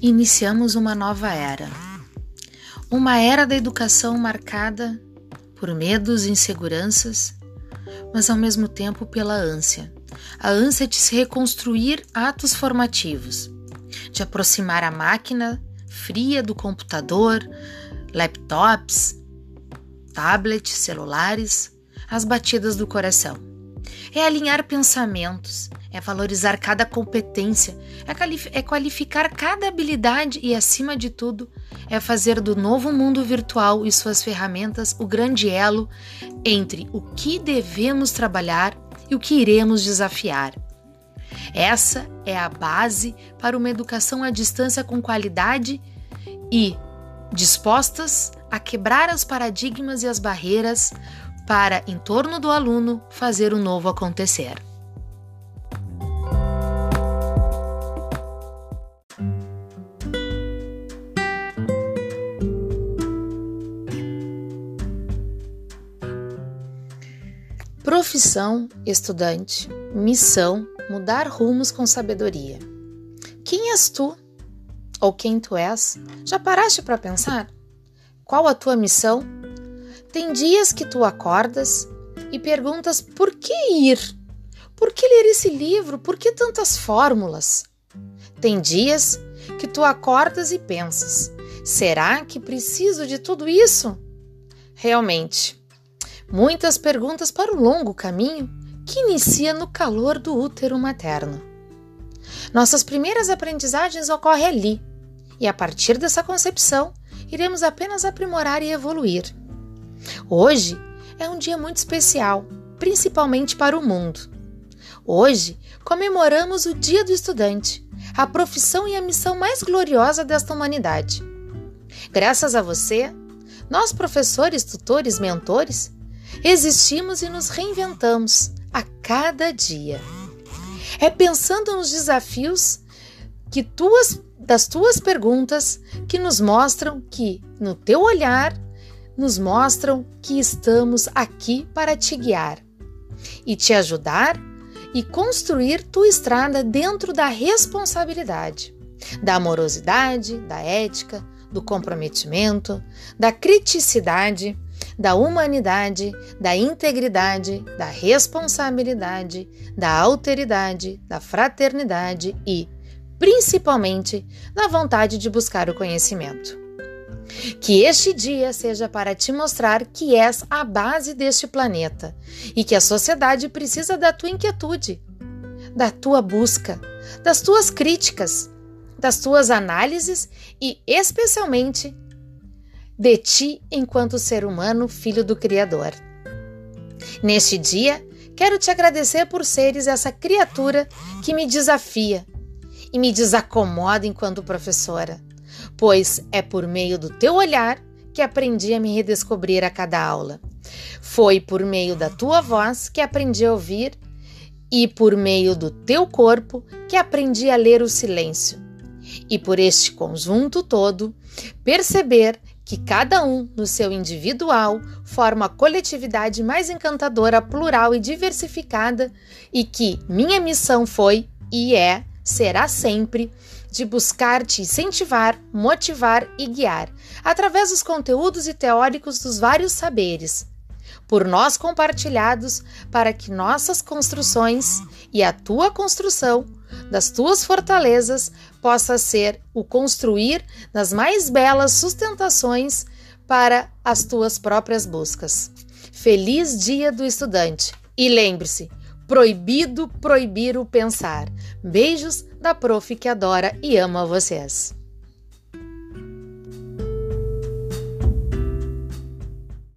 Iniciamos uma nova era. Uma era da educação marcada por medos e inseguranças, mas ao mesmo tempo pela ânsia. A ânsia de se reconstruir atos formativos, de aproximar a máquina fria do computador, laptops, tablets, celulares, as batidas do coração. É alinhar pensamentos, é valorizar cada competência, é, é qualificar cada habilidade e, acima de tudo, é fazer do novo mundo virtual e suas ferramentas o grande elo entre o que devemos trabalhar e o que iremos desafiar. Essa é a base para uma educação à distância com qualidade e dispostas a quebrar os paradigmas e as barreiras para, em torno do aluno, fazer o novo acontecer. Profissão, estudante, missão, mudar rumos com sabedoria. Quem és tu? Ou quem tu és? Já paraste para pensar? Qual a tua missão? Tem dias que tu acordas e perguntas por que ir? Por que ler esse livro? Por que tantas fórmulas? Tem dias que tu acordas e pensas: será que preciso de tudo isso? Realmente, muitas perguntas para o longo caminho que inicia no calor do útero materno. Nossas primeiras aprendizagens ocorrem ali, e a partir dessa concepção, iremos apenas aprimorar e evoluir. Hoje é um dia muito especial, principalmente para o mundo. Hoje comemoramos o Dia do Estudante, a profissão e a missão mais gloriosa desta humanidade. Graças a você, nós, professores, tutores, mentores, existimos e nos reinventamos a cada dia. É pensando nos desafios que tuas das tuas perguntas que nos mostram que, no teu olhar, nos mostram que estamos aqui para te guiar e te ajudar e construir tua estrada dentro da responsabilidade, da amorosidade, da ética, do comprometimento, da criticidade, da humanidade, da integridade, da responsabilidade, da alteridade, da fraternidade e principalmente na vontade de buscar o conhecimento. Que este dia seja para te mostrar que és a base deste planeta e que a sociedade precisa da tua inquietude, da tua busca, das tuas críticas, das tuas análises e, especialmente, de ti enquanto ser humano, filho do Criador. Neste dia, quero te agradecer por seres essa criatura que me desafia e me desacomoda enquanto professora, pois é por meio do teu olhar que aprendi a me redescobrir a cada aula. Foi por meio da tua voz que aprendi a ouvir e por meio do teu corpo que aprendi a ler o silêncio. E por este conjunto todo, perceber que cada um, no seu individual, forma a coletividade mais encantadora, plural e diversificada, e que minha missão foi e é será sempre de buscar te incentivar, motivar e guiar através dos conteúdos e teóricos dos vários saberes, por nós compartilhados, para que nossas construções e a tua construção das tuas fortalezas possa ser o construir das mais belas sustentações para as tuas próprias buscas. Feliz Dia do Estudante! E lembre-se, Proibido proibir o pensar. Beijos da prof que adora e ama vocês.